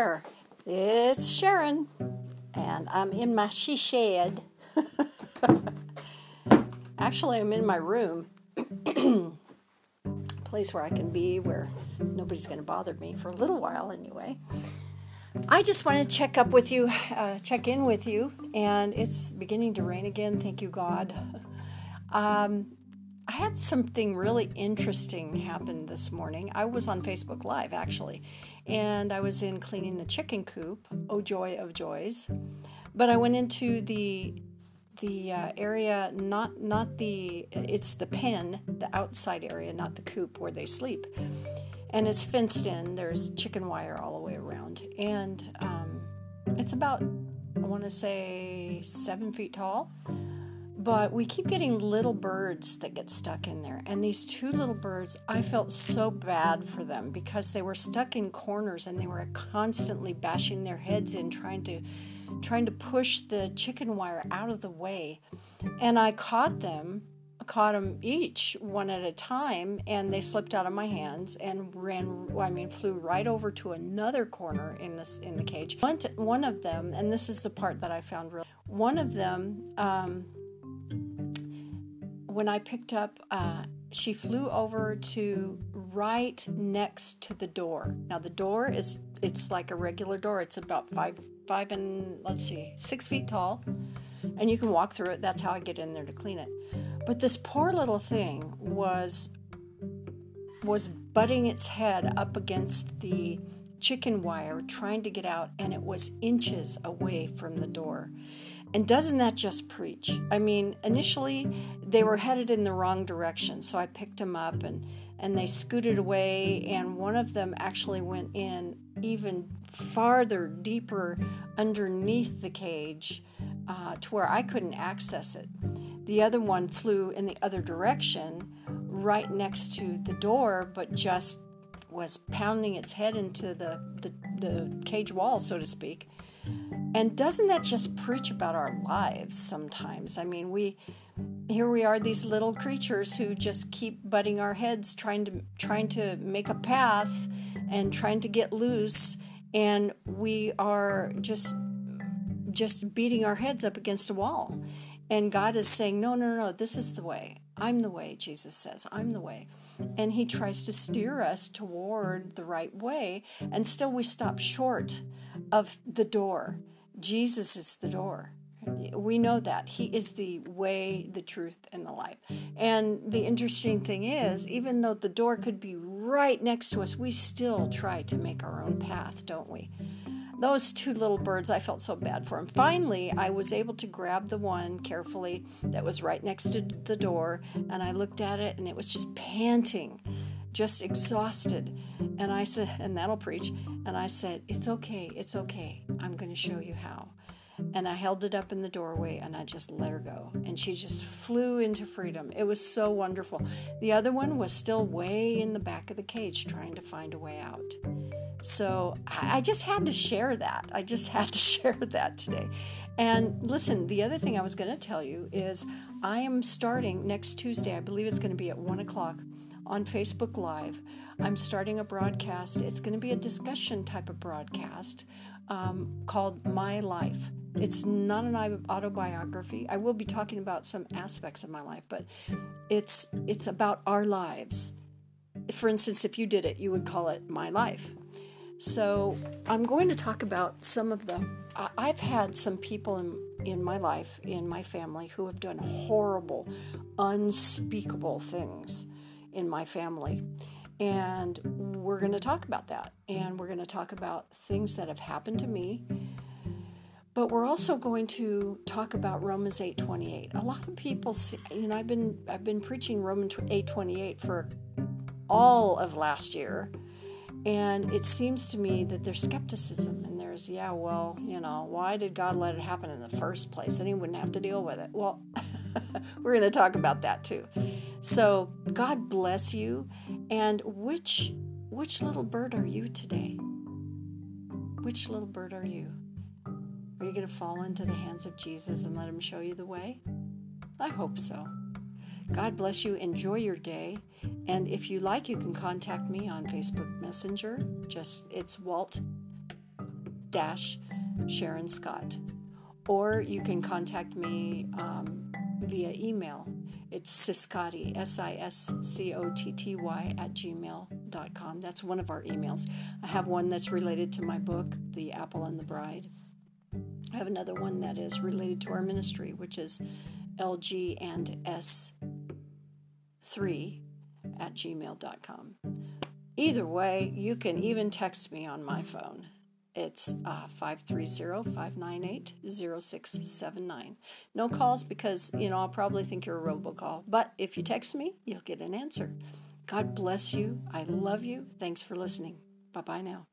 there. It's Sharon, and I'm in my she shed. Actually, I'm in my room, place where I can be, where nobody's going to bother me for a little while anyway. I just want to check up with you, uh, check in with you, and it's beginning to rain again. Thank you, God. Um, I had something really interesting happen this morning. I was on Facebook Live actually, and I was in cleaning the chicken coop. Oh joy of joys! But I went into the the uh, area not not the it's the pen, the outside area, not the coop where they sleep, and it's fenced in. There's chicken wire all the way around, and um, it's about I want to say seven feet tall but we keep getting little birds that get stuck in there. And these two little birds, I felt so bad for them because they were stuck in corners and they were constantly bashing their heads in trying to trying to push the chicken wire out of the way. And I caught them, caught them each one at a time, and they slipped out of my hands and ran. I mean, flew right over to another corner in this in the cage. One, one of them, and this is the part that I found real. One of them. Um, when I picked up, uh, she flew over to right next to the door. Now the door is it's like a regular door. It's about five five and let's see six feet tall, and you can walk through it. That's how I get in there to clean it. But this poor little thing was was butting its head up against the chicken wire trying to get out, and it was inches away from the door. And doesn't that just preach? I mean, initially they were headed in the wrong direction, so I picked them up and and they scooted away and one of them actually went in even farther deeper underneath the cage uh, to where I couldn't access it. The other one flew in the other direction, right next to the door, but just was pounding its head into the, the, the cage wall, so to speak. And doesn't that just preach about our lives sometimes? I mean, we here we are these little creatures who just keep butting our heads trying to trying to make a path and trying to get loose and we are just just beating our heads up against a wall. And God is saying, "No, no, no, this is the way. I'm the way," Jesus says. "I'm the way." And he tries to steer us toward the right way, and still we stop short of the door. Jesus is the door. We know that. He is the way, the truth, and the life. And the interesting thing is, even though the door could be right next to us, we still try to make our own path, don't we? Those two little birds, I felt so bad for them. Finally, I was able to grab the one carefully that was right next to the door, and I looked at it, and it was just panting just exhausted. And I said, and that'll preach. And I said, It's okay, it's okay. I'm going to show you how. And I held it up in the doorway and I just let her go. And she just flew into freedom. It was so wonderful. The other one was still way in the back of the cage trying to find a way out. So I just had to share that. I just had to share that today. And listen, the other thing I was going to tell you is I am starting next Tuesday. I believe it's going to be at one o'clock on Facebook Live. I'm starting a broadcast. It's going to be a discussion type of broadcast um, called My Life. It's not an autobiography. I will be talking about some aspects of my life, but it's it's about our lives. For instance, if you did it, you would call it My Life. So I'm going to talk about some of the. I've had some people in in my life, in my family, who have done horrible, unspeakable things in my family. And we're going to talk about that. And we're going to talk about things that have happened to me. But we're also going to talk about Romans 8:28. A lot of people see, know I've been I've been preaching Romans 8:28 for all of last year. And it seems to me that there's skepticism and there's, yeah, well, you know, why did God let it happen in the first place? And he wouldn't have to deal with it. Well, we're going to talk about that too. So, God bless you. And which which little bird are you today? Which little bird are you? Are you going to fall into the hands of Jesus and let him show you the way? I hope so. God bless you. Enjoy your day. And if you like, you can contact me on Facebook Messenger. Just it's Walt dash Sharon Scott. Or you can contact me um, via email. It's Siscotty, S I S C O T T Y, at gmail.com. That's one of our emails. I have one that's related to my book, The Apple and the Bride. I have another one that is related to our ministry, which is LG and S3 at gmail.com. Either way, you can even text me on my phone. It's uh, 530 598 0679. No calls because, you know, I'll probably think you're a robocall. But if you text me, you'll get an answer. God bless you. I love you. Thanks for listening. Bye bye now.